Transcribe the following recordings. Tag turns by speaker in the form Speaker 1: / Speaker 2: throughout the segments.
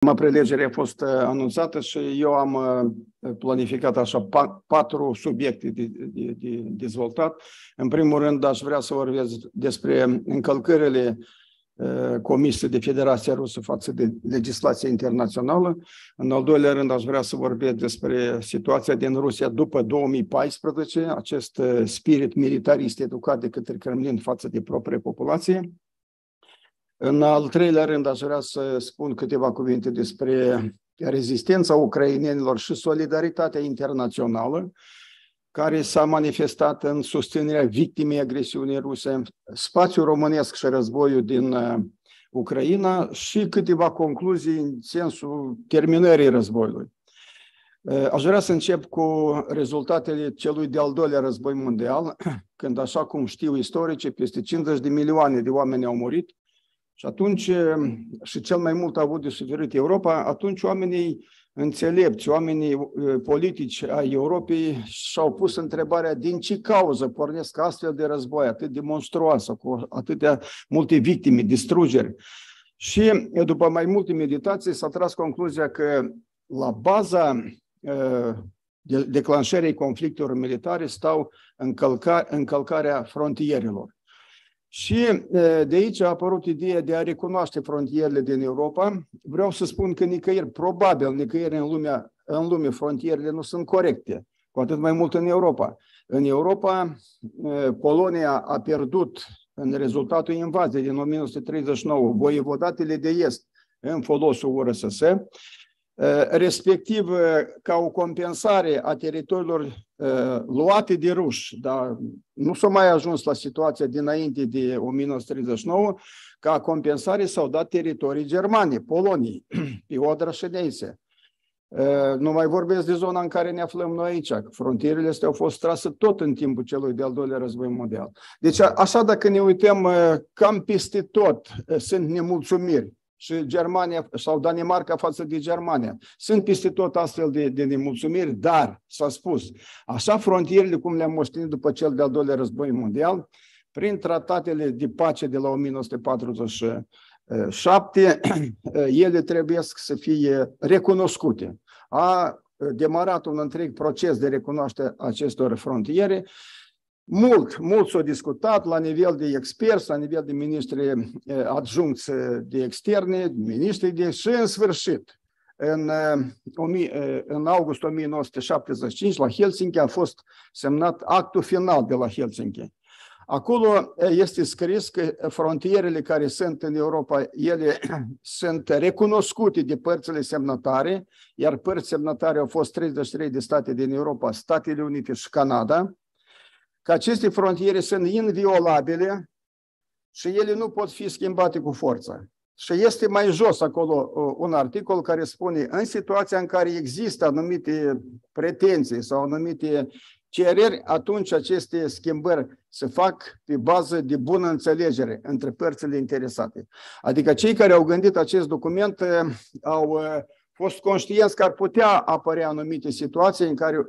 Speaker 1: Prima prelegere a fost uh, anunțată și eu am uh, planificat așa patru subiecte de, de, de dezvoltat. În primul rând, aș vrea să vorbesc despre încălcările uh, comise de Federația Rusă față de legislația internațională. În al doilea rând, aș vrea să vorbesc despre situația din Rusia după 2014, acest spirit militarist educat de către Kremlin față de proprie populație. În al treilea rând, aș vrea să spun câteva cuvinte despre rezistența ucrainenilor și solidaritatea internațională care s-a manifestat în susținerea victimei agresiunii ruse, spațiul românesc și războiul din uh, Ucraina și câteva concluzii în sensul terminării războiului. Uh, aș vrea să încep cu rezultatele celui de-al doilea război mondial, când, așa cum știu istorice, peste 50 de milioane de oameni au murit, și atunci, ehm, și cel mai mult a avut de suferit Europa, atunci oamenii înțelepți, oamenii politici ai Europei și-au pus întrebarea din ce cauză pornesc astfel de război atât de monstruoasă, cu atâtea multe victime, distrugeri. Și după mai multe meditații s-a tras concluzia că la baza declanșării conflictelor militare stau încălca, încălcarea frontierilor. Și de aici a apărut ideea de a recunoaște frontierele din Europa. Vreau să spun că nicăieri, probabil nicăieri în, lumea, în lume, frontierele nu sunt corecte, cu atât mai mult în Europa. În Europa, Polonia a pierdut în rezultatul invaziei din 1939 voievodatele de est în folosul URSS, respectiv ca o compensare a teritoriilor luate de ruși, dar nu s-a mai ajuns la situația dinainte de 1939, ca compensare s-au dat teritorii germane, Poloniei, pe Odra și Neise. Nu mai vorbesc de zona în care ne aflăm noi aici. Frontierele astea au fost trase tot în timpul celui de-al doilea război mondial. Deci, așa dacă ne uităm cam peste tot, sunt nemulțumiri și Germania sau Danemarca față de Germania. Sunt peste tot astfel de, de nemulțumiri, dar, s-a spus, așa frontierele cum le-am moștenit după cel de-al doilea război mondial, prin tratatele de pace de la 1947, ele trebuie să fie recunoscute. A demarat un întreg proces de recunoaștere acestor frontiere mult, mult s-a discutat la nivel de experți, la nivel de ministri adjuncți de externe, ministri de și în sfârșit, în, în august 1975 la Helsinki a fost semnat actul final de la Helsinki. Acolo este scris că frontierele care sunt în Europa, ele sunt recunoscute de părțile semnătare, iar părți semnătare au fost 33 de state din Europa, Statele Unite și Canada, că aceste frontiere sunt inviolabile și ele nu pot fi schimbate cu forță. Și este mai jos acolo un articol care spune, în situația în care există anumite pretenții sau anumite cereri, atunci aceste schimbări se fac pe bază de bună înțelegere între părțile interesate. Adică cei care au gândit acest document au fost conștienți că ar putea apărea anumite situații în care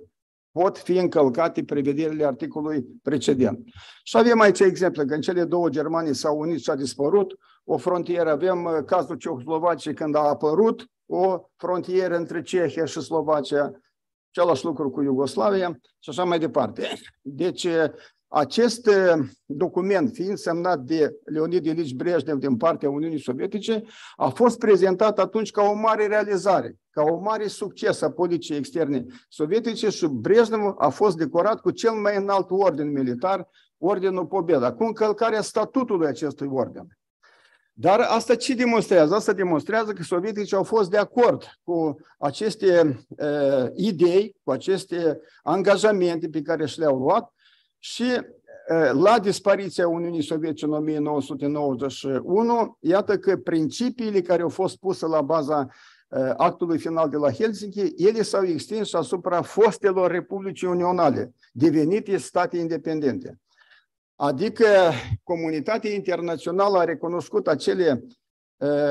Speaker 1: pot fi încălcate prevederile articolului precedent. Și avem aici exemple, că în cele două Germanii s-au unit și a dispărut o frontieră. Avem uh, cazul Cehoslovaciei când a apărut o frontieră între Cehia și Slovacia, același lucru cu Iugoslavia și așa mai departe. Deci acest document, fiind semnat de Leonid Ilici Brejnev din partea Uniunii Sovietice, a fost prezentat atunci ca o mare realizare, ca o mare succes a politicii externe sovietice și Brejnev a fost decorat cu cel mai înalt orden militar, Ordinul Pobeda, cu încălcarea statutului acestui orden. Dar asta ce demonstrează? Asta demonstrează că sovieticii au fost de acord cu aceste uh, idei, cu aceste angajamente pe care și le-au luat și la dispariția Uniunii Sovietice în 1991, iată că principiile care au fost puse la baza actului final de la Helsinki, ele s-au extins și asupra fostelor republici unionale, devenite state independente. Adică comunitatea internațională a recunoscut acele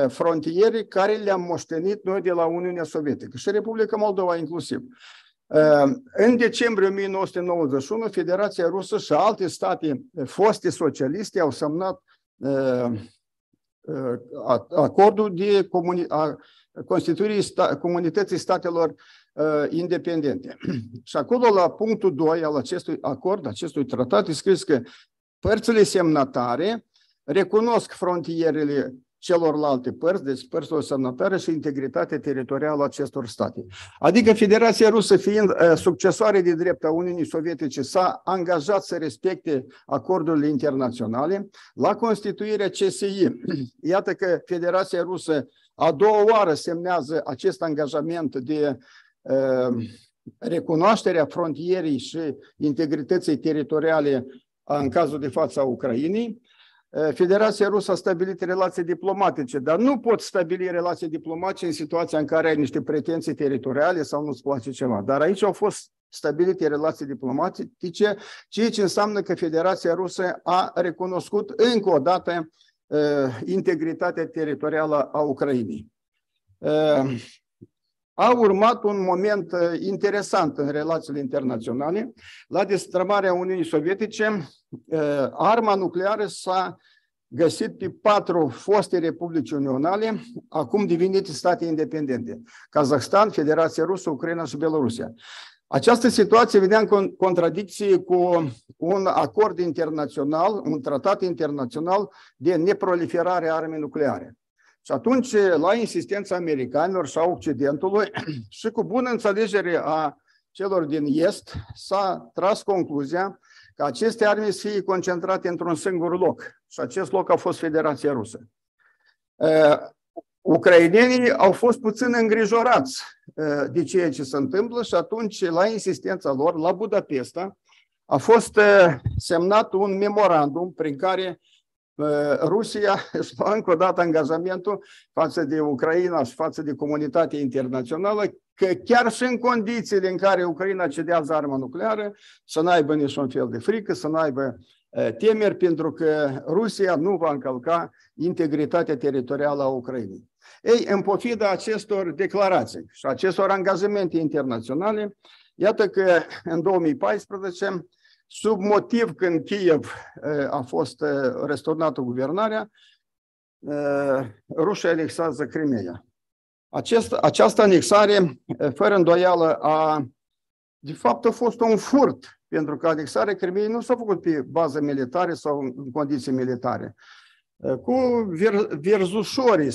Speaker 1: frontiere care le-am moștenit noi de la Uniunea Sovietică și Republica Moldova inclusiv. În decembrie 1991, Federația Rusă și alte state foste socialiste au semnat acordul de comuni- a constituirii sta- comunității statelor uh, independente. Și acolo, la punctul 2 al acestui acord, acestui tratat, e scris că părțile semnatare recunosc frontierele celorlalte părți, deci părților semnatare și integritatea teritorială a acestor state. Adică Federația Rusă, fiind uh, succesoare de drept a Uniunii Sovietice, s-a angajat să respecte acordurile internaționale. La constituirea CSI, iată că Federația Rusă a doua oară semnează acest angajament de uh, recunoașterea frontierii și integrității teritoriale în cazul de față a Ucrainei. Federația Rusă a stabilit relații diplomatice, dar nu pot stabili relații diplomatice în situația în care ai niște pretenții teritoriale sau nu-ți place ceva. Dar aici au fost stabilite relații diplomatice, ceea ce înseamnă că Federația Rusă a recunoscut încă o dată uh, integritatea teritorială a Ucrainei. Uh, a urmat un moment uh, interesant în relațiile internaționale. La destrămarea Uniunii Sovietice, uh, arma nucleară s-a găsit pe patru foste republici unionale, acum devenite state independente. Kazahstan, Federația Rusă, Ucraina și Belorusia. Această situație venea în contradicție cu un acord internațional, un tratat internațional de neproliferare a armei nucleare. Și atunci, la insistența americanilor și a Occidentului și cu bună înțelegere a celor din Est, s-a tras concluzia că aceste arme să fie concentrate într-un singur loc. Și acest loc a fost Federația Rusă. Uh, ucrainenii au fost puțin îngrijorați uh, de ceea ce se întâmplă și atunci, la insistența lor, la Budapesta, a fost uh, semnat un memorandum prin care Rusia își lua încă o dată angajamentul față de Ucraina și față de comunitatea internațională că chiar și în condițiile în care Ucraina cedează arma nucleară, să n-aibă niciun fel de frică, să n-aibă temeri, pentru că Rusia nu va încălca integritatea teritorială a Ucrainei. Ei, în pofida acestor declarații și acestor angajamente internaționale, iată că în 2014 sub motiv când Kiev a fost resturnată guvernarea, rușii anexează Crimea. Acest, această anexare, fără îndoială, a, de fapt a fost un furt, pentru că anexarea Crimeei nu s-a făcut pe bază militare sau în condiții militare. Cu ver, verzușorii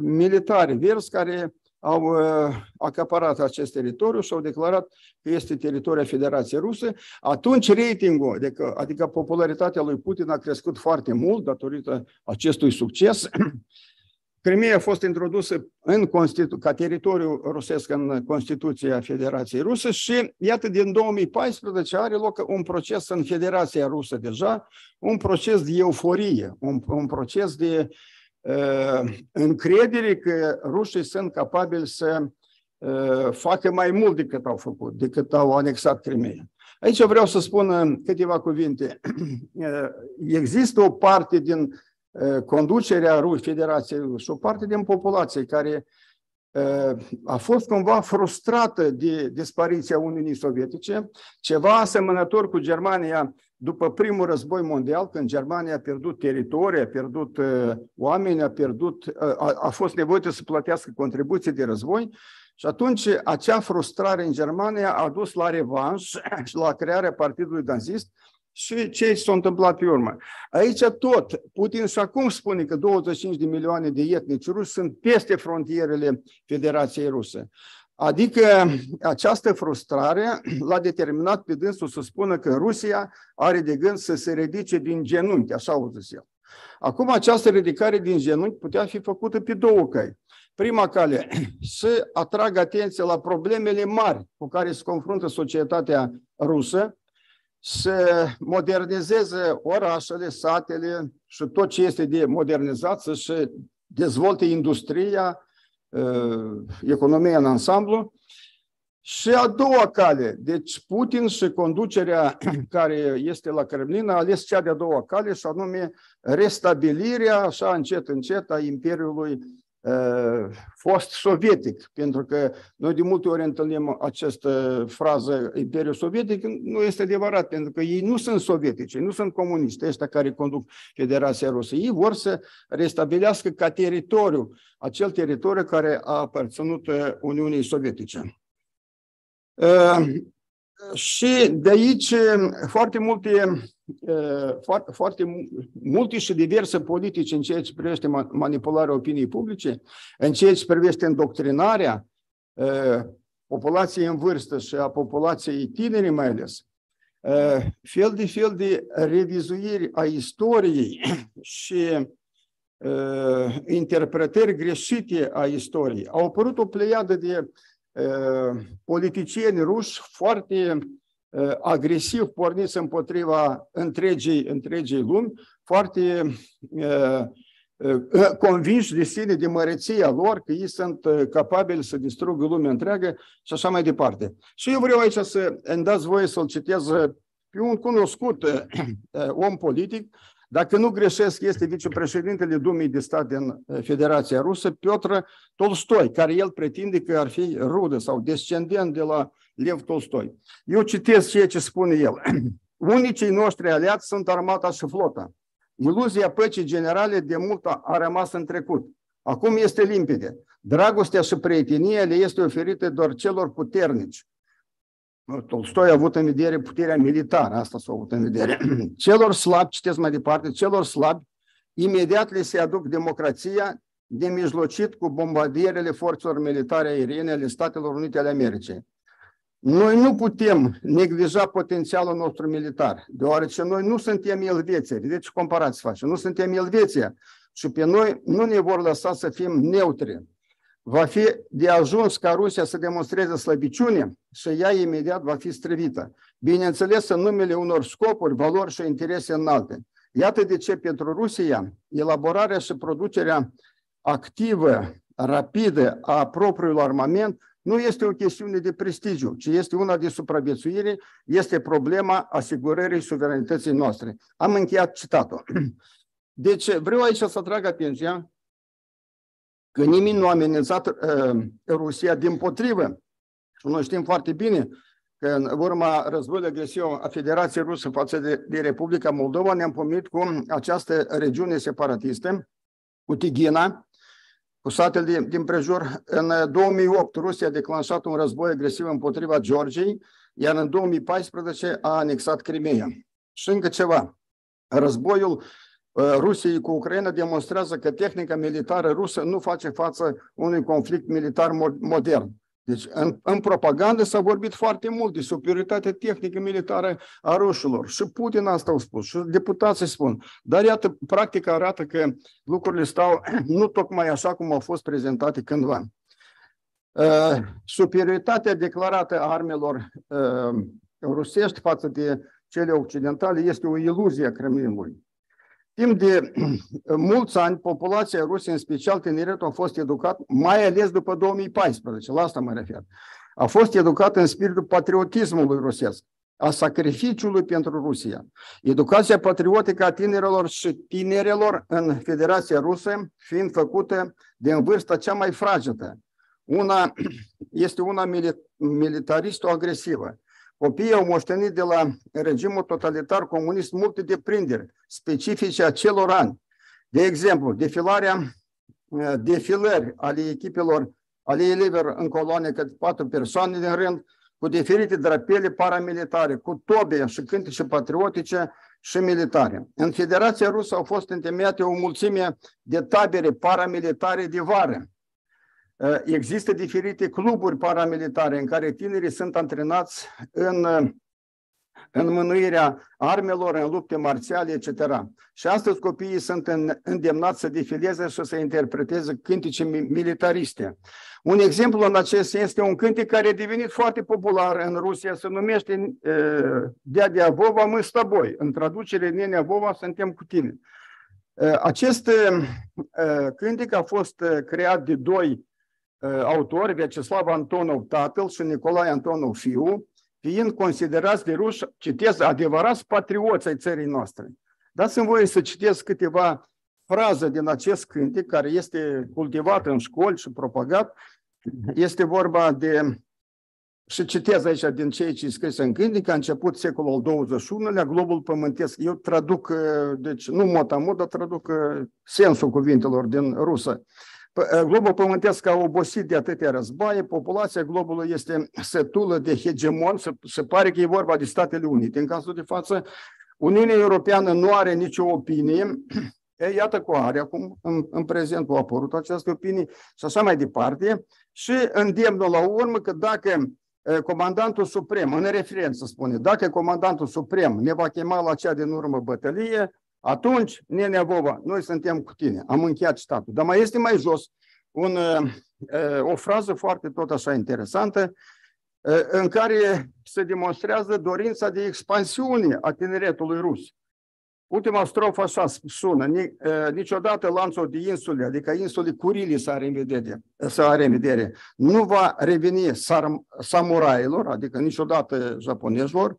Speaker 1: militari, vers care au uh, acaparat acest teritoriu și au declarat că este teritoria Federației Ruse, atunci ratingul, adică, adică popularitatea lui Putin a crescut foarte mult datorită acestui succes. Crimea a fost introdusă în Constitu- ca teritoriu rusesc în Constituția Federației Ruse și iată din 2014 are loc un proces în Federația Rusă deja, un proces de euforie, un, un proces de uh, încredere că rușii sunt capabili să facă mai mult decât au făcut, decât au anexat Crimea. Aici vreau să spun câteva cuvinte. Există o parte din conducerea Federației și o parte din populație care a fost cumva frustrată de dispariția Uniunii Sovietice, ceva asemănător cu Germania după primul război mondial, când Germania a pierdut teritorii, a pierdut uh, oameni, a, pierdut, uh, a, a fost nevoită să plătească contribuții de război și atunci acea frustrare în Germania a dus la revanș și la crearea Partidului Danzist și ce s-a întâmplat pe urmă. Aici tot, Putin și acum spune că 25 de milioane de etnici ruși sunt peste frontierele Federației Ruse. Adică această frustrare l-a determinat pe dânsul să spună că Rusia are de gând să se ridice din genunchi, așa au zis el. Acum această ridicare din genunchi putea fi făcută pe două căi. Prima cale, să atragă atenția la problemele mari cu care se confruntă societatea rusă, să modernizeze orașele, satele și tot ce este de modernizat, să-și dezvolte industria, economia în ansamblu. Și a doua cale, deci Putin și conducerea care este la Kremlin a ales cea de-a doua cale și anume restabilirea așa încet încet a Imperiului fost sovietic, pentru că noi de multe ori întâlnim această frază Imperiul Sovietic, nu este adevărat, pentru că ei nu sunt sovietici, nu sunt comuniști, ăștia care conduc Federația Rusă. Ei vor să restabilească ca teritoriu acel teritoriu care a aparținut Uniunii Sovietice. Și de aici foarte multe, foarte, foarte multe și diverse politici în ceea ce privește manipularea opiniei publice, în ceea ce privește îndoctrinarea populației în vârstă și a populației tinere mai ales, fel de fel de revizuiri a istoriei și interpretări greșite a istoriei. Au apărut o pleiadă de politicieni ruși foarte agresiv porniți împotriva întregii, întregii lumi, foarte convinși de sine, de măreția lor, că ei sunt capabili să distrugă lumea întreagă și așa mai departe. Și eu vreau aici să îmi dați voie să-l citez pe un cunoscut om politic, dacă nu greșesc, este vicepreședintele Dumei de stat din Federația Rusă, Piotr Tolstoi, care el pretinde că ar fi rudă sau descendent de la Lev Tolstoi. Eu citesc ceea ce spune el. Unicii noștri aliați sunt armata și flota. Iluzia păcii generale de mult a rămas în trecut. Acum este limpede. Dragostea și prietenia le este oferită doar celor puternici. Tolstoi a avut în vedere puterea militară, asta s-a avut în vedere. Celor slabi, citesc mai departe, celor slabi, imediat le se aduc democrația de mijlocit cu bombardierele forțelor militare aeriene ale Statelor Unite ale Americii. Noi nu putem neglija potențialul nostru militar, deoarece noi nu suntem Elveția. Vedeți ce comparație face. Nu suntem Elveția și pe noi nu ne vor lăsa să fim neutri va fi de ajuns ca Rusia să demonstreze slăbiciune și ea imediat va fi străvită. Bineînțeles, în numele unor scopuri, valori și interese înalte. Iată de ce pentru Rusia elaborarea și producerea activă, rapidă a propriului armament nu este o chestiune de prestigiu, ci este una de supraviețuire, este problema asigurării suveranității noastre. Am încheiat citatul. Deci vreau aici să atrag atenția că nimeni nu a amenințat uh, Rusia, din potrivă. Și noi știm foarte bine că în urma războiului agresiv a Federației Rusă față de, de Republica Moldova ne-am pomit cu această regiune separatistă, cu Tighina, cu satele din, din prejur. În 2008 Rusia a declanșat un război agresiv împotriva Georgiei, iar în 2014 a anexat Crimea. Și încă ceva. Războiul Rusiei cu Ucraina demonstrează că tehnica militară rusă nu face față unui conflict militar modern. Deci, în, în propagandă s-a vorbit foarte mult de superioritatea tehnică militară a rușilor. Și Putin asta a spus, și deputații spun. Dar iată, practica arată că lucrurile stau nu tocmai așa cum au fost prezentate cândva. Uh, superioritatea declarată a armelor uh, rusești față de cele occidentale este o iluzie a Kremlinului. Timp de mulți ani, populația rusă, în special tineretul, a fost educat, mai ales după 2014, la asta mă refer, a fost educat în spiritul patriotismului rusesc, a sacrificiului pentru Rusia. Educația patriotică a tinerilor și tinerelor în Federația Rusă fiind făcută din vârsta cea mai fragedă. Una este una militaristă-agresivă. Copiii au moștenit de la regimul totalitar comunist multe deprinderi specifice acelor ani. De exemplu, defilarea, eh, defilări ale echipelor, ale elevilor în coloane cât patru persoane din rând, cu diferite drapele paramilitare, cu tobe și cântece patriotice și militare. În Federația Rusă au fost întemeiate o mulțime de tabere paramilitare de vară, Eh, există diferite cluburi paramilitare în care tinerii sunt antrenați în, în mânuirea armelor, în lupte marțiale, etc. Și astăzi copiii sunt îndemnați să defileze și să interpreteze cântece militariste. Un exemplu în acest sens este un cântec care a devenit foarte popular în Rusia, se numește eh, Dea Vova, mă stăboi. În traducere, Nenea Vova, suntem cu tine. Eh, acest cântec a fost creat de doi autori, Vyacheslav Antonov tatăl și Nicolae Antonov fiu, fiind considerați de ruși, citesc, adevărați patrioți ai țării noastre. Dați-mi voie să citesc câteva frază din acest cântec, care este cultivat în școli și propagat, este vorba de, și citez aici din ceea ce e scris în cântec, a început secolul al XXI-lea, globul pământesc. Eu traduc, deci nu motamod, dar traduc sensul cuvintelor din rusă. Globul pământesc a obosit de atâtea războaie, populația globului este setulă de hegemon, se, se pare că e vorba de Statele Unite. În cazul de față, Uniunea Europeană nu are nicio opinie, e, iată cu are acum, în, în prezent a apărut această opinie și așa mai departe, și îndemnul la urmă că dacă comandantul suprem, în referență spune, dacă comandantul suprem ne va chema la cea din urmă bătălie, atunci, Nenea Vova, noi suntem cu tine. Am încheiat statul. Dar mai este mai jos un, o frază foarte tot așa interesantă, în care se demonstrează dorința de expansiune a tineretului rus. Ultima strofă așa sună, niciodată lanțul de insule, adică insule Curili să are în vedere, să are în vedere nu va reveni samurailor, adică niciodată japonezilor,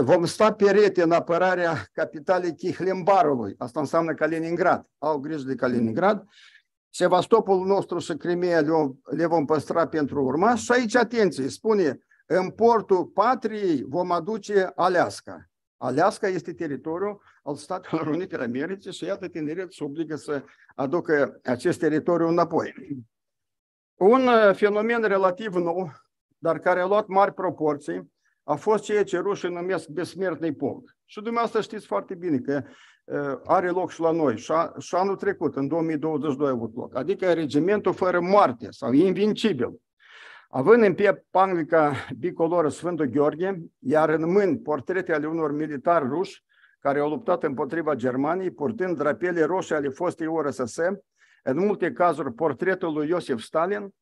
Speaker 1: vom sta perete în apărarea capitalei Chihlembarului, asta înseamnă Kaliningrad, au grijă de Kaliningrad, Sevastopolul nostru și Crimea le vom păstra pentru urma și aici, atenție, spune, în portul patriei vom aduce Aleasca. Aleasca este teritoriul al Statelor Unite ale Americii și iată tineret se obligă să aducă acest teritoriu înapoi. Un fenomen relativ nou, dar care a luat mari proporții, a fost ceea ce rușii numesc besmertnei polk. Și dumneavoastră știți foarte bine că are loc și la noi. Și, a, și anul trecut, în 2022 a avut loc. Adică regimentul fără moarte sau invincibil. Având în piept panglica bicoloră Sfântul Gheorghe, iar în mâini portrete ale unor militari ruși care au luptat împotriva Germaniei, purtând drapele roșii ale fostei URSS, în multe cazuri portretul lui Iosif Stalin,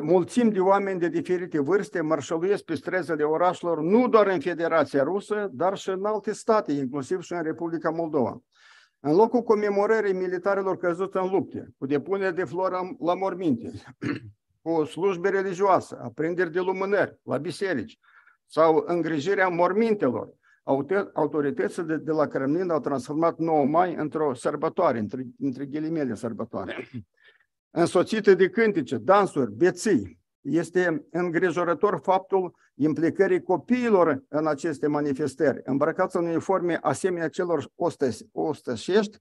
Speaker 1: mulțimi de oameni de diferite vârste mărșăluiesc pe străzile orașelor, nu doar în Federația Rusă, dar și în alte state, inclusiv și în Republica Moldova. În locul comemorării militarilor căzuți în lupte, cu depunere de flori la morminte, cu slujbe religioase, aprinderi de lumânări la biserici sau îngrijirea mormintelor, autoritățile de, de la Kremlin au transformat 9 mai într-o sărbătoare, între, între ghilimele sărbătoare însoțite de cântece, dansuri, beții. Este îngrijorător faptul implicării copiilor în aceste manifestări, îmbrăcați în uniforme asemenea celor ostășești,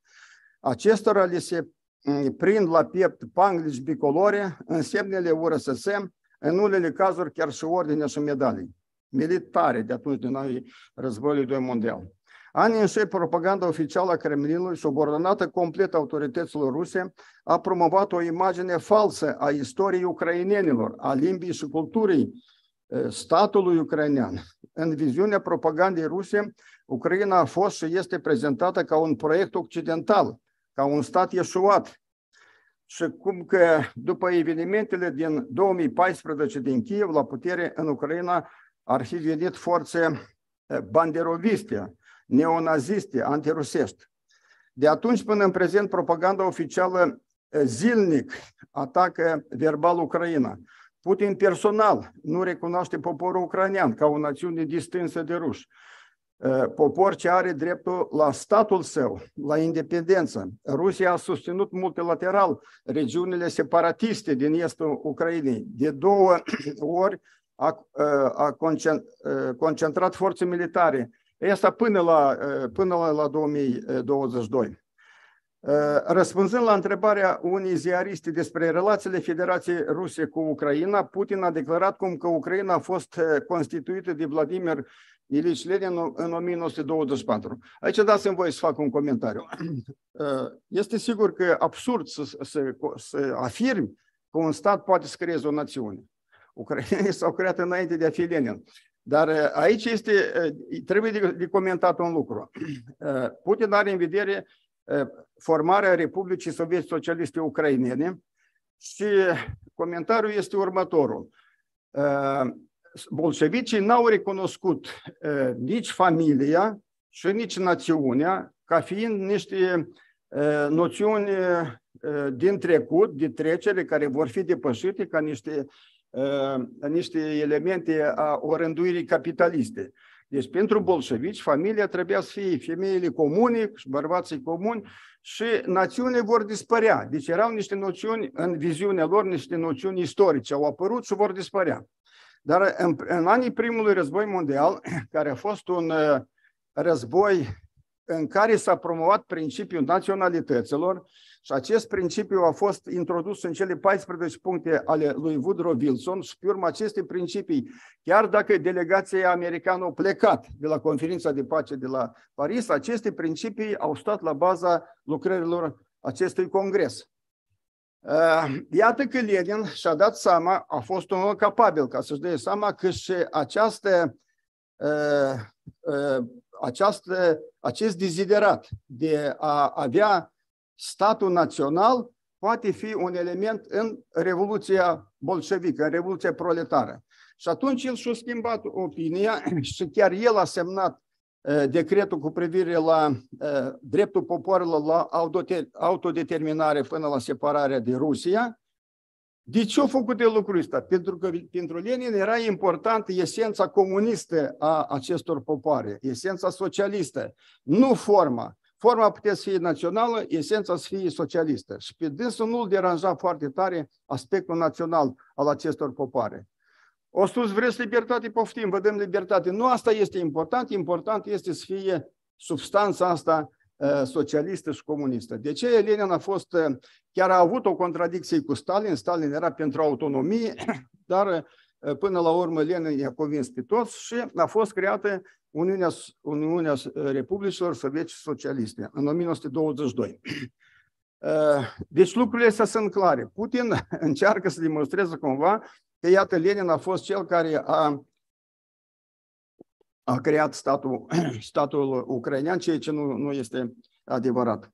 Speaker 1: acestora li se mm, prind la piept panglici bicolore, semnele URSS, în unele cazuri chiar și ordine și medalii militare de atunci din războiului doi mondial. Anii înșoi, propaganda oficială a Kremlinului, subordonată complet autorităților ruse, a promovat o imagine falsă a istoriei ucrainenilor, a limbii și culturii statului ucrainean. În viziunea propagandei ruse, Ucraina a fost și este prezentată ca un proiect occidental, ca un stat ieșuat. Și cum că după evenimentele din 2014 din Kiev, la putere în Ucraina ar fi venit forțe banderoviste, neonaziste, antirusești. De atunci până în prezent, propaganda oficială zilnic atacă verbal Ucraina. Putin personal nu recunoaște poporul ucrainean ca o națiune distinsă de ruși. Popor ce are dreptul la statul său, la independență. Rusia a susținut multilateral regiunile separatiste din estul Ucrainei. De două ori a, a concentrat forțe militare Asta până la, până la, la 2022. Răspunzând la întrebarea unei ziariste despre relațiile Federației Ruse cu Ucraina, Putin a declarat cum că Ucraina a fost constituită de Vladimir Ilici Lenin în 1924. Aici dați-mi voi să fac un comentariu. Este sigur că absurd să, să, să afirmi că un stat poate să creeze o națiune. Ucraina s-au creat înainte de a fi Lenin. Dar uh, aici este, uh, trebuie de, de comentat un lucru. Uh, Putin are în vedere formarea Republicii Sovietice Socialiste Ucrainene și comentariul este următorul. Bolșevicii n-au recunoscut nici familia și nici națiunea ca fiind niște noțiuni din trecut, de trecere, care vor fi depășite ca niște niște elemente a orânduirii capitaliste. Deci pentru bolșevici, familia trebuia să fie femeile comune și bărbații comuni și națiunile vor dispărea. Deci erau niște noțiuni, în viziunea lor, niște noțiuni istorice, au apărut și vor dispărea. Dar în, în anii primului război mondial, care a fost un uh, război în care s-a promovat principiul naționalităților și acest principiu a fost introdus în cele 14 puncte ale lui Woodrow Wilson și pe urma acestei principii, chiar dacă delegația americană a plecat de la conferința de pace de la Paris, aceste principii au stat la baza lucrărilor acestui congres. Uh, iată că Lenin și-a dat seama, a fost un om capabil ca să-și dea seama că și această, uh, uh, această, acest deziderat de a avea statul național poate fi un element în Revoluția bolșevică, în Revoluția proletară. Și atunci el și-a schimbat opinia și chiar el a semnat decretul cu privire la dreptul popoarelor la autodeterminare până la separarea de Rusia. De ce a făcut el lucrul ăsta? Pentru că pentru Lenin era importantă esența comunistă a acestor popoare, esența socialistă, nu forma. Forma putea să fie națională, esența să fie socialistă. Și pe dânsul nu-l deranja foarte tare aspectul național al acestor popoare. O spus, vreți libertate, poftim, vă dăm libertate. Nu asta este important, important este să fie substanța asta uh, socialistă și comunistă. De ce Lenin a fost, uh, chiar a avut o contradicție cu Stalin, Stalin era pentru autonomie, dar uh, până la urmă Lenin i-a convins pe toți și a fost creată Uniunea, Uniunea Republicilor Sovietice Socialiste în 1922. Deci lucrurile astea sunt clare. Putin încearcă să demonstreze cumva că iată, Lenin a fost cel care a, a creat statul, statul ucrainean, ceea ce nu, nu este adevărat.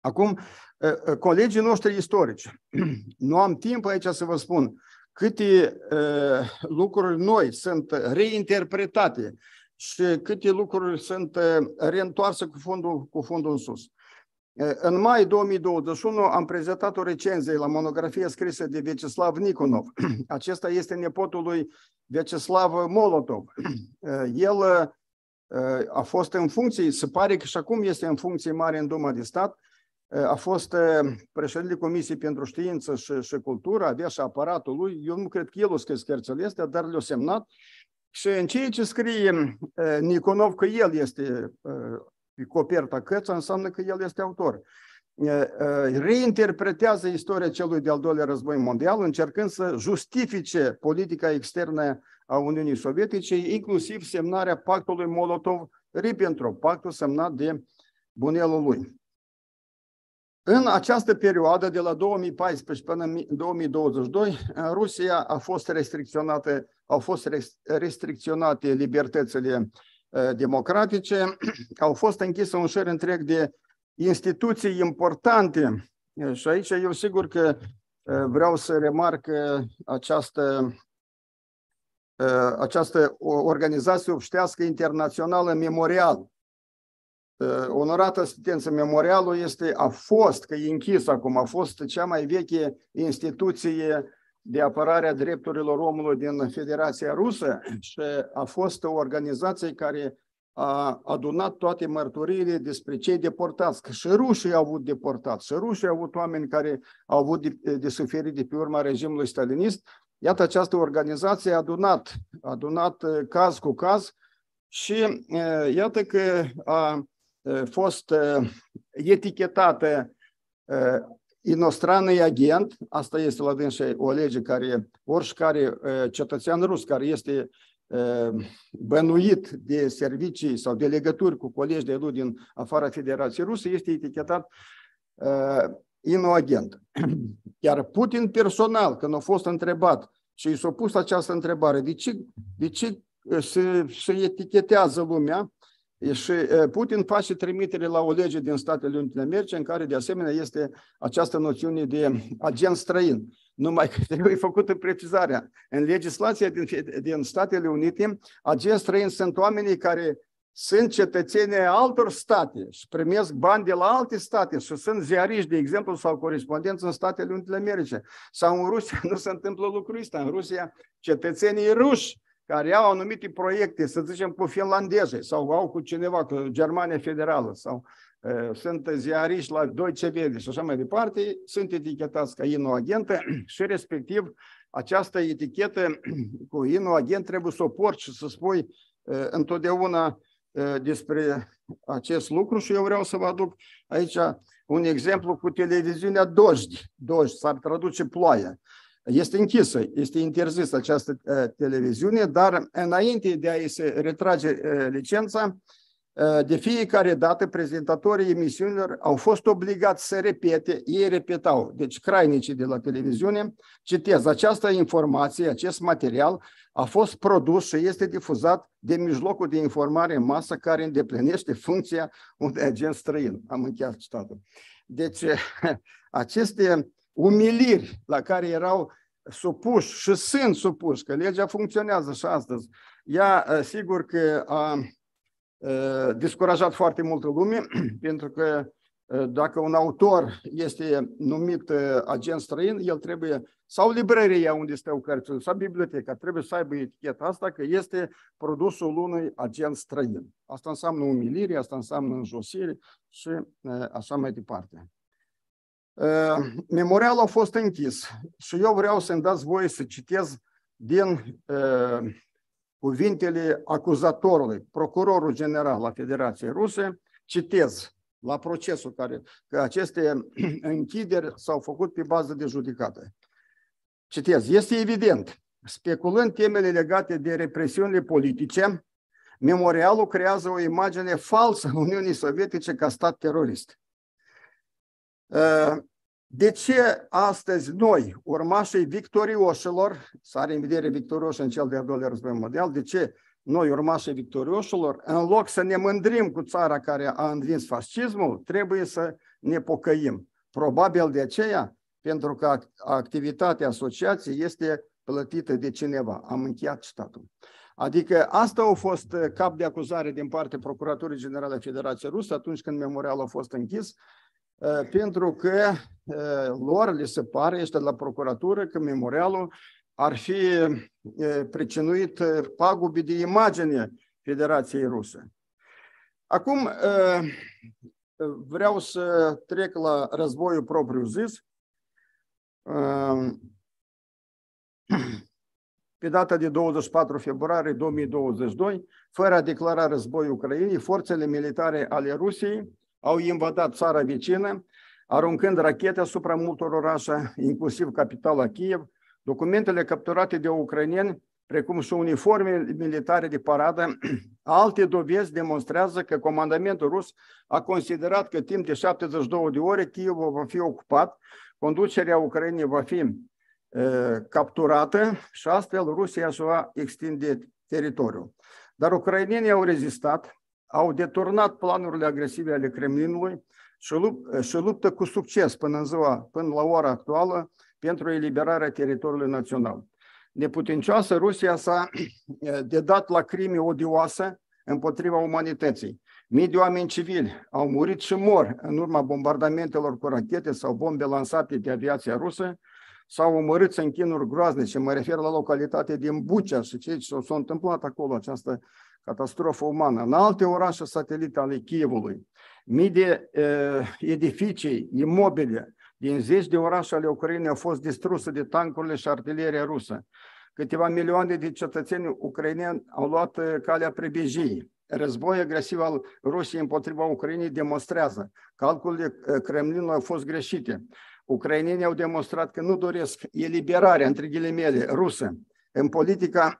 Speaker 1: Acum, ă, ă, colegii noștri istorici, nu am timp aici să vă spun câte uh, lucruri noi sunt reinterpretate și câte lucruri sunt reîntoarse cu fundul, cu fundul în sus. În mai 2021 am prezentat o recenzie la monografie scrisă de Vyacheslav Nikonov. Acesta este nepotul lui Vyacheslav Molotov. El a fost în funcție, se pare că și acum este în funcție mare în Duma de Stat, a fost președintele Comisiei pentru Știință și, și Cultură, avea și aparatul lui. Eu nu cred că el o scris cărțile astea, dar le-a semnat. Și în ceea ce scrie Niconov că el este pe coperta căța, înseamnă că el este autor. Reinterpretează istoria celui de-al doilea război mondial, încercând să justifice politica externă a Uniunii Sovietice, inclusiv semnarea pactului Molotov-Ribbentrop, pactul semnat de bunelul lui. În această perioadă, de la 2014 până în 2022, în Rusia a fost restricționate, au fost restricționate libertățile democratice, au fost închise un șer întreg de instituții importante. Și aici eu sigur că vreau să remarc această, această organizație obștească internațională Memorial. Onorată asistență Memorialul este, a fost, că e închis acum, a fost cea mai veche instituție de apărare a drepturilor omului din Federația Rusă și a fost o organizație care a adunat toate mărturiile despre cei deportați, că și rușii au avut deportați, și rușii au avut oameni care au avut de, de suferit de pe urma regimului stalinist. Iată, această organizație a adunat, a adunat uh, caz cu caz și uh, iată că a uh, fost etichetată inostrană agent, asta este la dânsă o lege care oricare cetățean rus care este bănuit de servicii sau de legături cu colegi de lui din afara Federației Rusă este etichetat inoagent. Iar Putin personal, când a fost întrebat și i s-a pus această întrebare, de ce, de ce se, se etichetează lumea și Putin face trimitere la o lege din Statele Unite Americii în care de asemenea este această noțiune de agent străin. Numai că trebuie făcută precizarea. În legislația din, din Statele Unite, agent străin sunt oamenii care sunt cetățenii altor state și primesc bani de la alte state și sunt ziariști, de exemplu, sau corespondenți în Statele Unite Americii. Sau în Rusia nu se întâmplă lucrul ăsta. În Rusia, cetățenii ruși care au anumite proiecte, să zicem cu finlandeze sau au cu cineva, cu Germania Federală sau uh, sunt ziariști la Deutsche Welle și așa mai departe, sunt etichetați ca inoagentă și respectiv această etichetă cu inoagent trebuie să o porți și să spui uh, întotdeauna uh, despre acest lucru și eu vreau să vă aduc aici un exemplu cu televiziunea Dojdi. Dojdi s-ar traduce ploaie. Este închisă, este interzisă această uh, televiziune, dar înainte de a-i se retrage uh, licența, uh, de fiecare dată prezentatorii emisiunilor au fost obligați să repete, ei repetau, deci crainicii de la televiziune, citez, această informație, acest material a fost produs și este difuzat de mijlocul de informare în masă care îndeplinește funcția unui agent străin. Am încheiat citatul. Deci, aceste umiliri la care erau supuși și sunt supuși, că legea funcționează și astăzi, ea ă, sigur că a ă, descurajat foarte multă lume, pentru că ă, dacă un autor este numit agent străin, el trebuie, sau librăria unde stau cărțile, sau biblioteca, trebuie să aibă eticheta asta că este produsul unui agent străin. Asta înseamnă umilire, asta înseamnă înjosire și așa mai departe. Ă, memorialul a fost închis și eu vreau să-mi dați voie să citez din uh, cuvintele acuzatorului, procurorul general al Federației Ruse, citez la procesul care, că aceste închideri s-au făcut pe bază de judecată. Citez, este evident, speculând temele legate de represiunile politice, memorialul creează o imagine falsă a Uniunii Sovietice ca stat terorist. Ă, de ce astăzi noi, urmașii victorioșilor, să are în vedere victorioși în cel de-al doilea război mondial, de ce noi, urmașii victorioșilor, în loc să ne mândrim cu țara care a învins fascismul, trebuie să ne pocăim. Probabil de aceea, pentru că activitatea asociației este plătită de cineva. Am încheiat citatul. Adică asta a fost cap de acuzare din partea Procuraturii Generale a Federației Rusă atunci când memorialul a fost închis, pentru că lor le se pare, este la procuratură, că memorialul ar fi pricinuit pagube de imagine Federației Ruse. Acum vreau să trec la războiul propriu zis. Pe data de 24 februarie 2022, fără a declara război Ucrainei, forțele militare ale Rusiei au invadat țara vecină, aruncând rachete asupra multor orașe, inclusiv capitala Kiev. Documentele capturate de ucraineni, precum și uniforme militare de paradă, alte dovezi demonstrează că comandamentul rus a considerat că timp de 72 de ore Kiev va fi ocupat, conducerea Ucrainei va fi uh, capturată și astfel Rusia își va extinde teritoriul. Dar ucrainenii au rezistat, au deturnat planurile agresive ale Kremlinului și, lup- și luptă cu succes până în ziua, până la ora actuală pentru eliberarea teritoriului național. Neputincioasă Rusia s-a dedat la crime odioase împotriva umanității. Mii de oameni civili au murit și mor în urma bombardamentelor cu rachete sau bombe lansate de aviația rusă, s-au omorât în chinuri groaznice, mă refer la localitatea din Bucea și ce s-a întâmplat acolo, această catastrofă umană. În alte orașe satelite ale Chievului, mii de uh, edificii, imobile din zeci de orașe ale Ucrainei au fost distruse de tancurile și artileria rusă. Câteva milioane de cetățeni ucraineni au luat calea prebejii. Războiul agresiv al Rusiei împotriva Ucrainei demonstrează că calculele Kremlinului au fost greșite. Ucrainenii au demonstrat că nu doresc eliberarea, între ghilimele, rusă în politica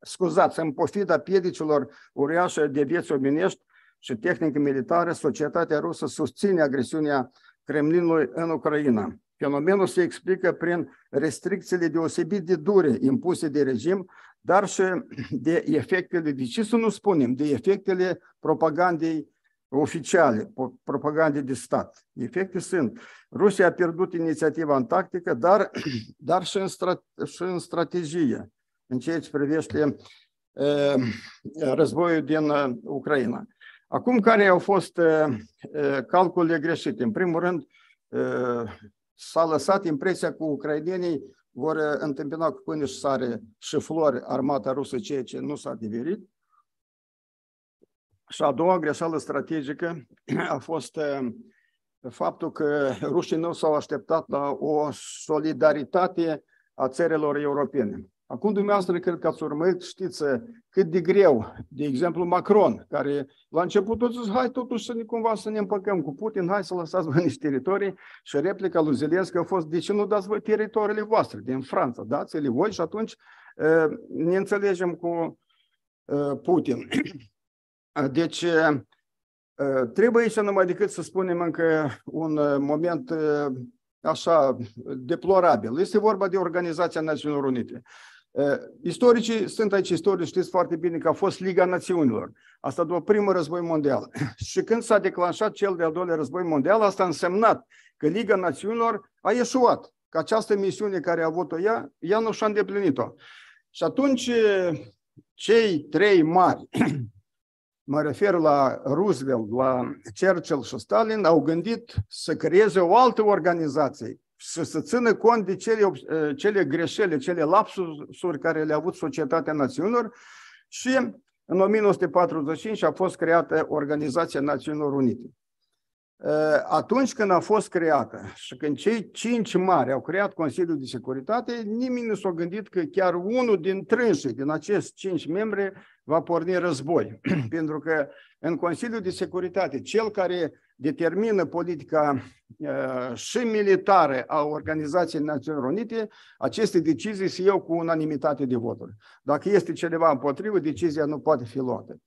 Speaker 1: scuzați, în pofida piedicilor uriașe de vieți omenești și tehnică militară, societatea rusă susține agresiunea Kremlinului în Ucraina. Fenomenul se explică prin restricțiile deosebit de dure impuse de regim, dar și de efectele, de ce să nu spunem, de efectele propagandei oficiale, propagandei de stat. Efecte sunt. Rusia a pierdut inițiativa în tactică, dar, dar și, în strat, și în strategie în ceea ce privește războiul din Ucraina. Acum, care au fost calculele greșite? În primul rând, s-a lăsat impresia că ucrainenii vor întâmpina cu pâine și sare și flori armata rusă, ceea ce nu s-a adeverit. Și a doua greșeală strategică a fost faptul că rușii nu s-au așteptat la o solidaritate a țărilor europene. Acum dumneavoastră cred că ați urmărit, știți cât de greu, de exemplu Macron, care la început a zis, hai totuși să ne cumva să ne împăcăm cu Putin, hai să lăsați voi niște teritorii și replica lui Zelensky a fost, de ce nu dați voi teritoriile voastre din Franța, dați-le voi și atunci ne înțelegem cu Putin. Deci, trebuie să numai decât să spunem încă un moment așa deplorabil. Este vorba de Organizația Națiunilor Unite. Istoricii, sunt aici istorici, știți foarte bine că a fost Liga Națiunilor. Asta după primul război mondial. Și când s-a declanșat cel de-al doilea război mondial, asta a însemnat că Liga Națiunilor a ieșuat. Că această misiune care a avut-o ea, ea nu și-a îndeplinit-o. Și atunci cei trei mari, mă refer la Roosevelt, la Churchill și Stalin, au gândit să creeze o altă organizație și să țină cont de cele, cele greșeli, cele lapsuri care le-a avut societatea națiunilor și în 1945 a fost creată Organizația Națiunilor Unite. Atunci când a fost creată și când cei cinci mari au creat Consiliul de Securitate, nimeni nu s-a gândit că chiar unul din trânsii, din acești cinci membri, va porni război. Pentru că în Consiliul de Securitate, cel care determină politica uh, și militară a Organizației Națiunilor Unite, aceste decizii se iau cu unanimitate de voturi. Dacă este cineva împotrivă, decizia nu poate fi luată.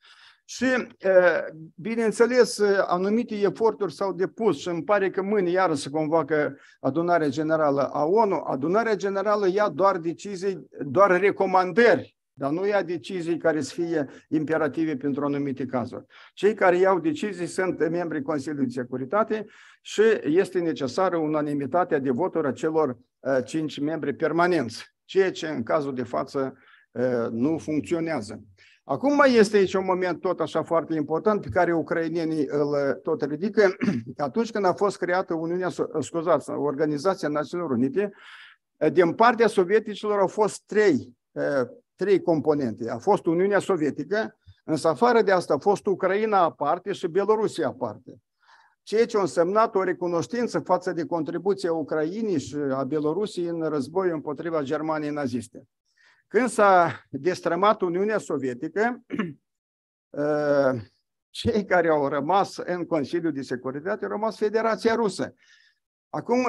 Speaker 1: Și, uh, bineînțeles, anumite eforturi s-au depus și îmi pare că mâine iară se convoacă adunarea generală a ONU. Adunarea generală ia doar decizii, doar recomandări dar nu ia decizii care să fie imperative pentru anumite cazuri. Cei care iau decizii sunt membrii Consiliului de Securitate și este necesară unanimitatea de voturi a celor uh, cinci membri permanenți, ceea ce în cazul de față uh, nu funcționează. Acum mai este aici un moment tot așa foarte important pe care ucrainienii îl tot ridică. Atunci când a fost creată Uniunea, scuzați, Organizația Națiunilor Unite, din partea sovieticilor au fost trei uh, trei componente. A fost Uniunea Sovietică, însă afară de asta a fost Ucraina aparte și Belorusia aparte. Ceea ce a însemnat o recunoștință față de contribuția Ucrainei și a Belorusiei în războiul împotriva Germaniei naziste. Când s-a destrămat Uniunea Sovietică, uh, cei care au rămas în Consiliul de Securitate au rămas Federația Rusă. Acum,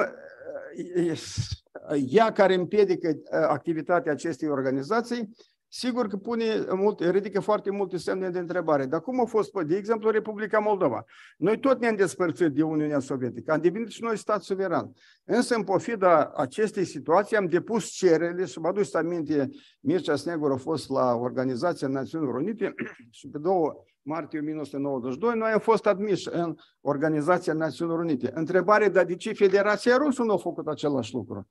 Speaker 1: ea care împiedică uh, activitatea acestei organizații, sigur că pune multe, ridică foarte multe semne de întrebare. Dar cum a fost, de exemplu, Republica Moldova? Noi tot ne-am despărțit de Uniunea Sovietică, am devenit și noi stat suveran. Însă, în pofida acestei situații, am depus cerere și mă aduc aminte, Mircea Snegur a fost la Organizația Națiunilor Unite și pe două martie 1992, noi am fost admiși în Organizația Națiunilor Unite. Întrebare, dar de ce Federația Rusă nu a făcut același lucru?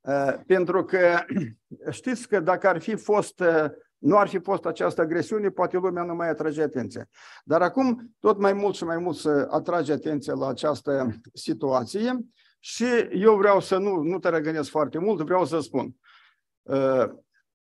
Speaker 1: Uh, pentru că știți că dacă ar fi fost, uh, nu ar fi fost această agresiune, poate lumea nu mai atrage atenție. Dar acum tot mai mult și mai mult să atrage atenție la această situație și eu vreau să nu, nu te răgănesc foarte mult, vreau să spun.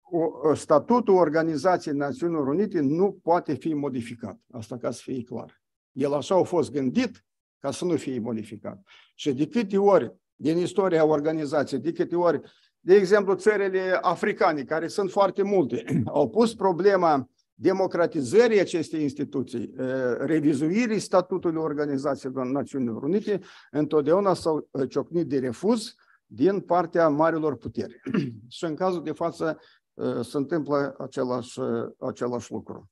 Speaker 1: Uh, statutul Organizației Națiunilor Unite nu poate fi modificat. Asta ca să fie clar. El așa a fost gândit ca să nu fie modificat. Și de câte ori din istoria organizației, de câte ori, de exemplu, țările africane, care sunt foarte multe, au pus problema democratizării acestei instituții, revizuirii statutului Organizației Națiunilor Unite, întotdeauna s-au ciocnit de refuz din partea marilor puteri. Și în cazul de față se întâmplă același, același lucru.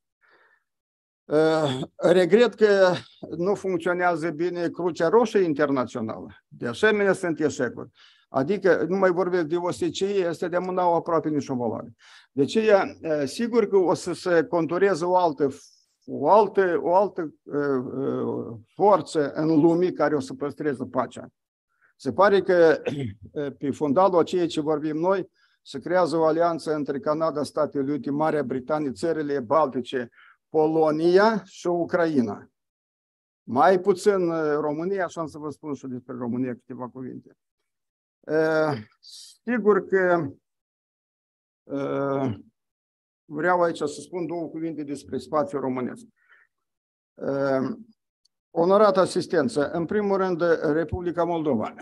Speaker 1: Regret că nu funcționează bine Crucea Roșie Internațională. De asemenea, sunt eșecuri. Adică, nu mai vorbesc de OSCE, este de mânau aproape nicio valoare. De aceea, sigur că o să se contureze o altă, o altă, o altă uh, forță în lume care o să păstreze pacea. Se pare că pe fundalul a ceea ce vorbim noi, se creează o alianță între Canada, Statele Unite, Marea Britanie, țările Baltice, Polonia și Ucraina. Mai puțin România, așa să vă spun și despre România câteva cuvinte. Sigur că vreau aici să spun două cuvinte despre spațiul românesc. Onorată asistență, în primul rând, Republica Moldova.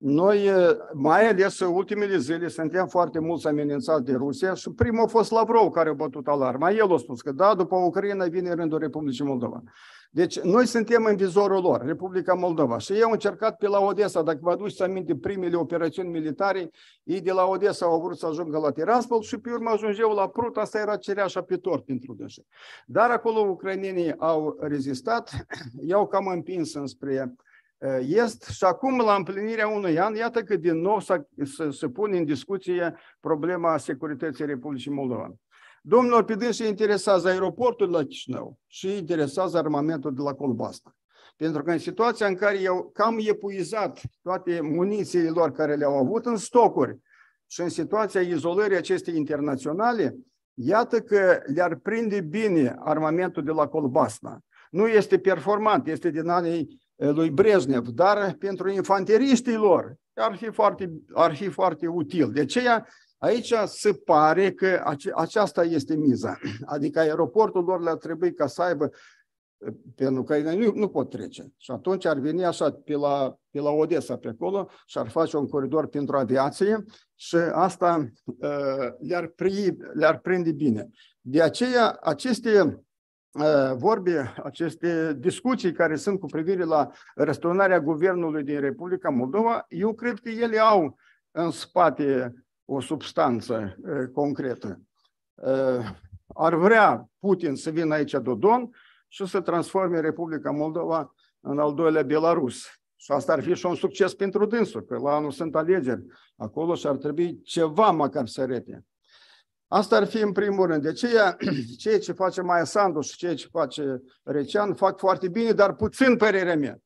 Speaker 1: Noi, mai ales ultimele zile, suntem foarte mulți amenințați de Rusia și primul a fost Lavrov care a bătut alarma. El a spus că da, după Ucraina vine rândul Republicii Moldova. Deci noi suntem în vizorul lor, Republica Moldova. Și ei au încercat pe la Odessa, dacă vă aduceți aminte, primele operațiuni militare, ei de la Odessa au vrut să ajungă la Tiraspol și pe urmă ajungeau la Prut, asta era cereașa pe tort pentru dânsi. Dar acolo ucrainenii au rezistat, i-au cam împins înspre est și acum, la împlinirea unui an, iată că din nou se pune în discuție problema securității Republicii Moldova. Domnilor, pe dânsi interesează aeroportul la Chișinău și interesează armamentul de la Colbasta. Pentru că în situația în care au cam epuizat toate munițiile lor care le-au avut în stocuri și în situația izolării acestei internaționale, iată că le-ar prinde bine armamentul de la Colbasta. Nu este performant, este din anii eh, lui Brezhnev, dar pentru infanteriștii lor ar fi foarte, ar fi foarte util. De aceea Aici se pare că aceasta este miza. Adică aeroportul lor le-ar trebui ca să aibă pentru că nu, nu pot trece. Și atunci ar veni așa pe la, pe la Odessa pe acolo și ar face un coridor pentru aviație și asta uh, le-ar, pri, le-ar prinde bine. De aceea, aceste uh, vorbe, aceste discuții care sunt cu privire la răsturnarea guvernului din Republica Moldova, eu cred că ele au în spate o substanță concretă. Ar vrea Putin să vină aici Dodon și să transforme Republica Moldova în al doilea Belarus. Și asta ar fi și un succes pentru dânsul, că la anul sunt alegeri acolo și ar trebui ceva măcar să rete. Asta ar fi în primul rând. De aceea, ceea ce face Maia Sandu și ceea ce face Recean fac foarte bine, dar puțin părerea mea.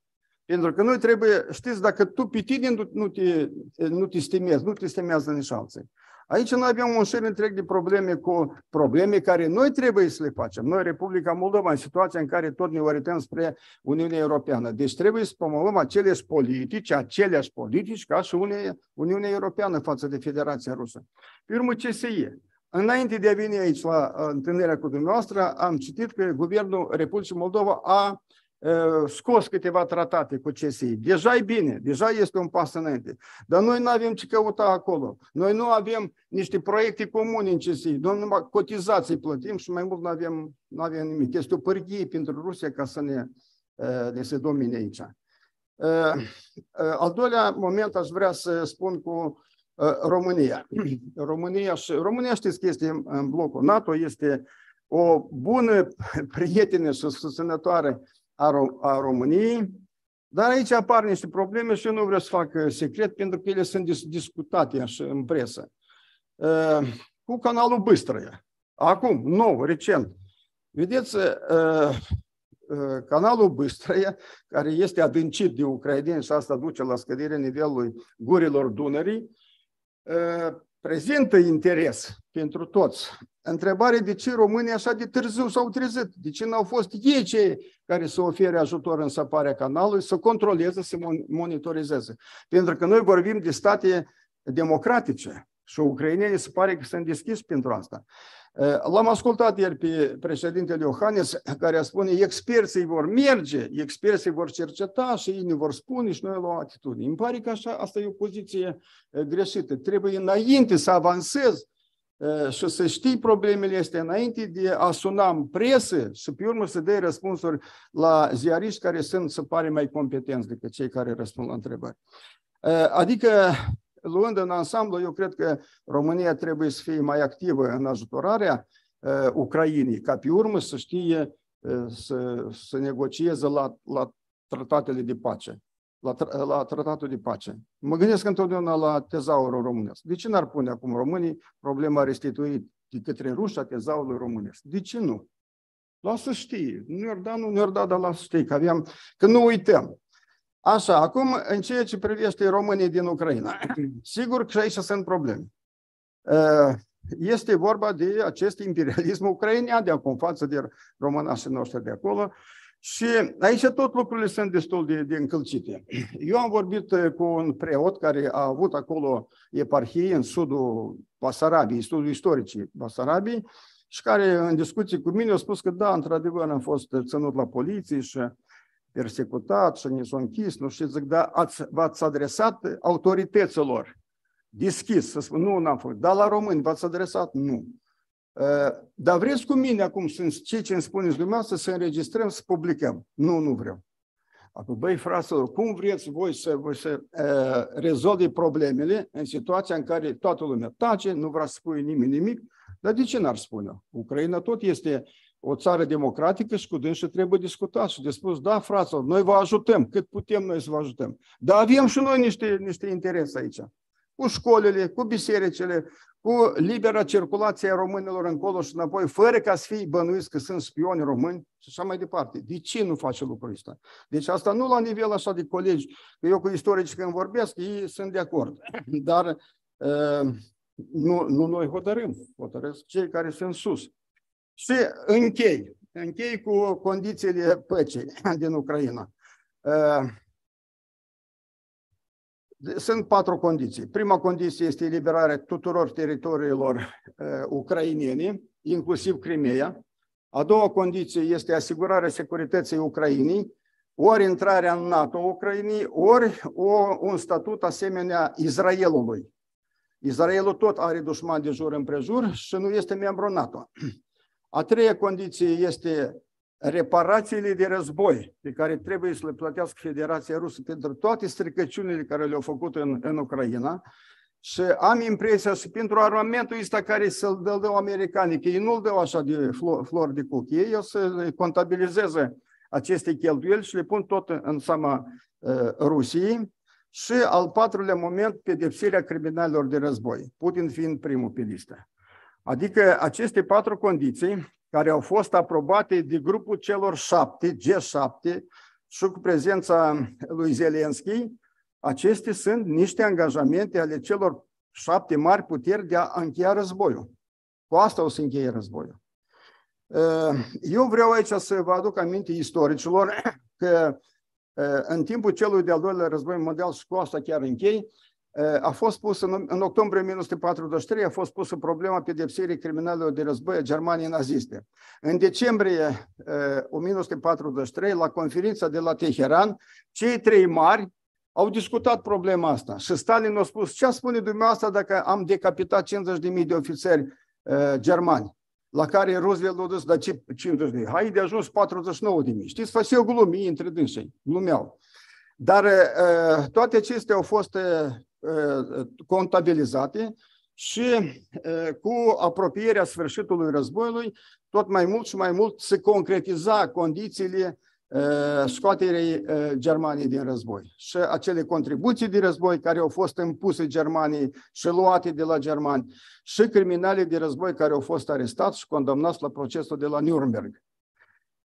Speaker 1: Pentru că noi trebuie, știți, dacă tu pe tine nu te, nu te stimezi, nu te stimează nici alții. Aici noi avem un șir întreg de probleme cu probleme care noi trebuie să le facem. Noi, Republica Moldova, în situația în care tot ne orientăm spre Uniunea Europeană. Deci trebuie să promovăm aceleași politici, aceleași politici ca și Uniunea Europeană față de Federația Rusă. Pe urmă, CSE. Înainte de a veni aici la întâlnirea cu dumneavoastră, am citit că Guvernul Republicii Moldova a scos câteva tratate cu CSI. Deja e bine, deja este un pas înainte. Dar noi nu avem ce căuta acolo. Noi nu avem niște proiecte comune în CSI. Noi numai cotizații plătim și mai mult nu avem, nu avem nimic. Este o pârghie pentru Rusia ca să ne, ne se domine aici. Al doilea moment aș vrea să spun cu România. România, și, România știți că este în blocul NATO, este o bună prietenă și susținătoare a, Rom- a României, dar aici apar niște probleme și eu nu vreau să fac uh, secret pentru că ele sunt dis- discutate așa în presă. Uh, cu canalul Băstrăia. Acum, nou, recent. Vedeți, uh, uh, canalul Băstrăia, care este adâncit de ucraineni și asta duce la scăderea nivelului gurilor Dunării, uh, prezintă interes pentru toți. Întrebare de ce românii așa de târziu s-au trezit? De ce n-au fost ei cei care să ofere ajutor în săparea canalului, să controleze, să monitorizeze? Pentru că noi vorbim de state democratice și ucrainenii se pare că sunt deschis pentru asta. L-am ascultat ieri pe președintele Iohannis care spune experții vor merge, experții vor cerceta și ei ne vor spune și noi luăm atitudine. Îmi pare că așa, asta e o poziție greșită. Trebuie înainte să avansezi și să știi problemele este înainte de a suna în presă și pe urmă să dai răspunsuri la ziariști care sunt, se pare, mai competenți decât cei care răspund la întrebări. Adică luând în ansamblu, eu cred că România trebuie să fie mai activă în ajutorarea uh, Ucrainei, ca pe urmă să știe uh, să, să negocieze la, la tratatele de pace, la, la tratatul de pace. Mă gândesc întotdeauna la tezaurul românesc. De ce n-ar pune acum românii problema restituit de către ruși tezaurului românesc? De ce nu? Lasă știe. Nu i-ar da, nu i-ar da, dar lasă știe, că aveam, că nu uităm. Așa, acum, în ceea ce privește românii din Ucraina, sigur că aici sunt probleme. Este vorba de acest imperialism ucrainean de acum față de românașii noștri de acolo. Și aici tot lucrurile sunt destul de, de încălcite. Eu am vorbit uh, cu un preot care a avut acolo eparhie în sudul Basarabiei, sudul istoricii Basarabiei, și care în discuții cu mine a spus că da, într-adevăr am fost ținut la poliție și persecutat și ne s-a închis, nu știu, zic, dar ați, v-ați adresat autorităților deschis, să spun, nu, n-am făcut, dar la români v-ați adresat? Nu. Ă, dar vreți cu mine acum, sunt cei ce îmi spuneți dumneavoastră, să înregistrăm, să publicăm. Nu, nu vreau. Acum, băi, fraților, cum vreți voi să, voi să uh, rezolvi problemele în situația în care toată lumea tace, nu vrea să spune nimeni nimic, dar de ce n-ar spune? Ucraina tot este o țară democratică și cu dânsă trebuie discutat și de spus, da, fraților, noi vă ajutăm, cât putem noi să vă ajutăm. Dar avem și noi niște, niște interese aici. Cu școlile, cu bisericile, cu libera circulație a românilor încolo și înapoi, fără ca să fie bănuiți că sunt spioni români și așa mai departe. De ce nu face lucrul ăsta? Deci asta nu la nivel așa de colegi, că eu cu istorici când vorbesc, ei sunt de acord. Dar uh, nu, nu noi hotărâm, hotărăsc cei care sunt sus. Și închei, închei cu condițiile păcii din Ucraina. Uh, sunt patru condiții. Prima condiție este eliberarea tuturor teritoriilor uh, ucrainene, inclusiv Crimea. A doua condiție este asigurarea securității Ucrainei, ori intrarea în NATO Ucrainei, ori o, un statut asemenea Israelului. Israelul tot are dușman de jur împrejur și nu este membru NATO. A treia condiție este reparațiile de război pe care trebuie să le plătească Federația Rusă pentru toate stricăciunile care le-au făcut în, în Ucraina. Și am impresia și pentru armamentul ăsta care să-l dă, dă americanii, că ei nu-l dau așa de flor, flor de cuc, ei o să contabilizeze aceste cheltuieli și le pun tot în seama uh, Rusiei. Și al patrulea moment, pedepsirea criminalilor de război, Putin fiind primul pe listă. Adică aceste patru condiții care au fost aprobate de grupul celor șapte, G7, și cu prezența lui Zelenski, acestea sunt niște angajamente ale celor șapte mari puteri de a încheia războiul. Cu asta o să încheie războiul. Eu vreau aici să vă aduc aminte istoricilor că în timpul celui de-al doilea război mondial și cu asta chiar închei, a fost pus în, în octombrie 1943 a fost pusă problema pedepsirii criminalilor de război a Germaniei naziste. În decembrie 1943, la conferința de la Teheran, cei trei mari au discutat problema asta și Stalin a spus, ce spune dumneavoastră dacă am decapitat 50.000 de ofițeri uh, germani? La care Roosevelt a dus, dar ce 50 de Hai de ajuns 49 de mii. Știți, făceau glumii între dânsei, glumeau. Dar uh, toate acestea au fost uh, contabilizate și cu apropierea sfârșitului războiului, tot mai mult și mai mult se concretiza condițiile scoaterei Germaniei din război. Și acele contribuții de război care au fost impuse Germaniei și luate de la germani și criminalii de război care au fost arestați și condamnați la procesul de la Nuremberg.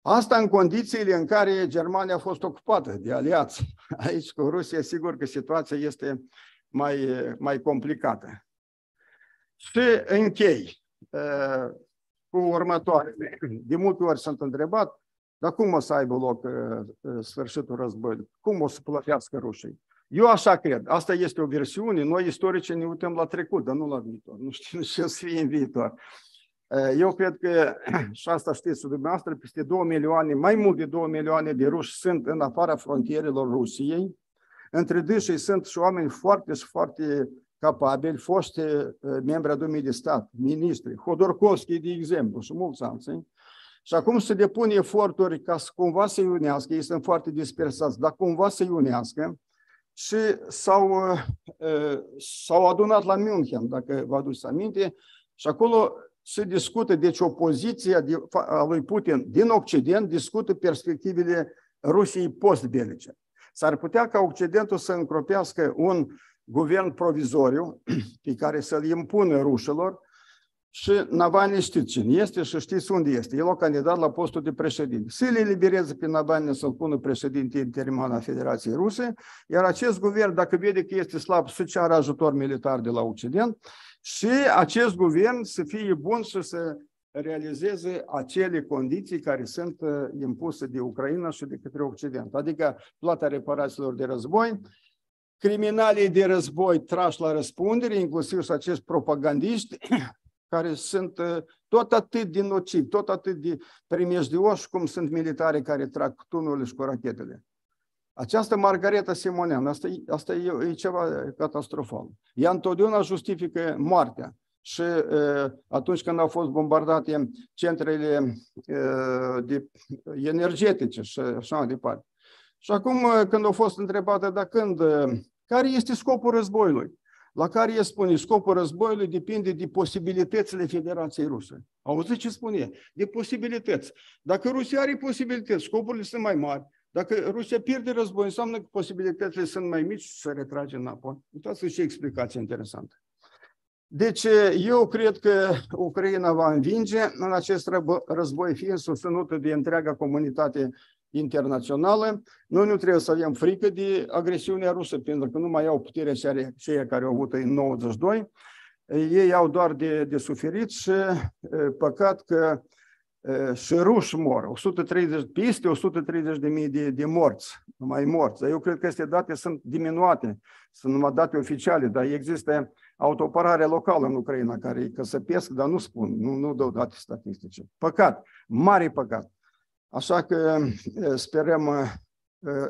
Speaker 1: Asta în condițiile în care Germania a fost ocupată de aliați. Aici cu Rusia, sigur că situația este mai, mai complicată. Și închei uh, cu următoarele. De multe ori sunt întrebat, dar cum o să aibă loc uh, sfârșitul războiului? Cum o să plătească rușii? Eu așa cred. Asta este o versiune. Noi, istorici, ne uităm la trecut, dar nu la viitor. Nu știu ce o să fie în viitor. Eu cred că, și asta știți dumneavoastră, peste 2 milioane, mai mult de 2 milioane de ruși sunt în afara frontierelor Rusiei. Între dânsii sunt și oameni foarte și foarte capabili, foști membri a Dumii de Stat, ministri, Hodorkovski, de exemplu, și mulți alții. Și acum se depune eforturi ca să cumva să unească, ei sunt foarte dispersați, dar cumva să unească și s-au, s-au adunat la München, dacă vă aduceți aminte, și acolo se discută, deci opoziția a lui Putin din Occident discută perspectivele Rusiei postbelice. S-ar putea ca Occidentul să încropească un guvern provizoriu pe care să-l impună rușilor și Navalny știți cine este și știți unde este. El a candidat la postul de președinte. Să-l elibereze pe Navalny să-l pună președinte interimar a Federației Ruse, iar acest guvern, dacă vede că este slab, să ceară ajutor militar de la Occident și acest guvern să fie bun și să realizeze acele condiții care sunt uh, impuse de Ucraina și de către Occident, adică plata reparațiilor de război, criminalii de război trași la răspundere, inclusiv și acești propagandiști, care sunt uh, tot atât de nocivi, tot atât de primejdioși cum sunt militari care trag tunurile și cu rachetele. Această Margareta Simonean, asta, asta e, e ceva catastrofal. Ea întotdeauna justifică moartea. Și uh, atunci când au fost bombardate centrele uh, de energetice și așa mai departe. Și acum, când au fost întrebată, dar când, care este scopul războiului? La care el spune, scopul războiului depinde de posibilitățile Federației Ruse. Auziți ce spune? De posibilități. Dacă Rusia are posibilități, scopurile sunt mai mari. Dacă Rusia pierde război, înseamnă că posibilitățile sunt mai mici și se retrage înapoi. Uitați-vă ce explicație interesantă. Deci, eu cred că Ucraina va învinge în acest război, fiind susținută de întreaga comunitate internațională. Noi nu trebuie să avem frică de agresiunea rusă, pentru că nu mai au puterea cei care au avut în 92. Ei au doar de, de suferit și păcat că și ruși mor, 130, peste 130 de mii de, de morți, mai morți. Eu cred că aceste date sunt diminuate, sunt numai date oficiale, dar există autoparare locală în Ucraina care îi căsăpesc, dar nu spun, nu, nu dau date statistice. Păcat, mare păcat. Așa că sperăm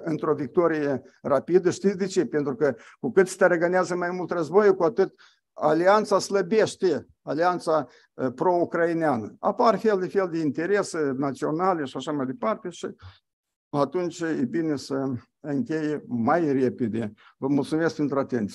Speaker 1: într-o victorie rapidă. Știți de ce? Pentru că cu cât se răgânează mai mult războiul, cu atât alianța slăbește, alianța pro-ucraineană. Apar fel de fel de interese naționale și așa mai departe și atunci e bine să încheie mai repede. Vă mulțumesc pentru atenție.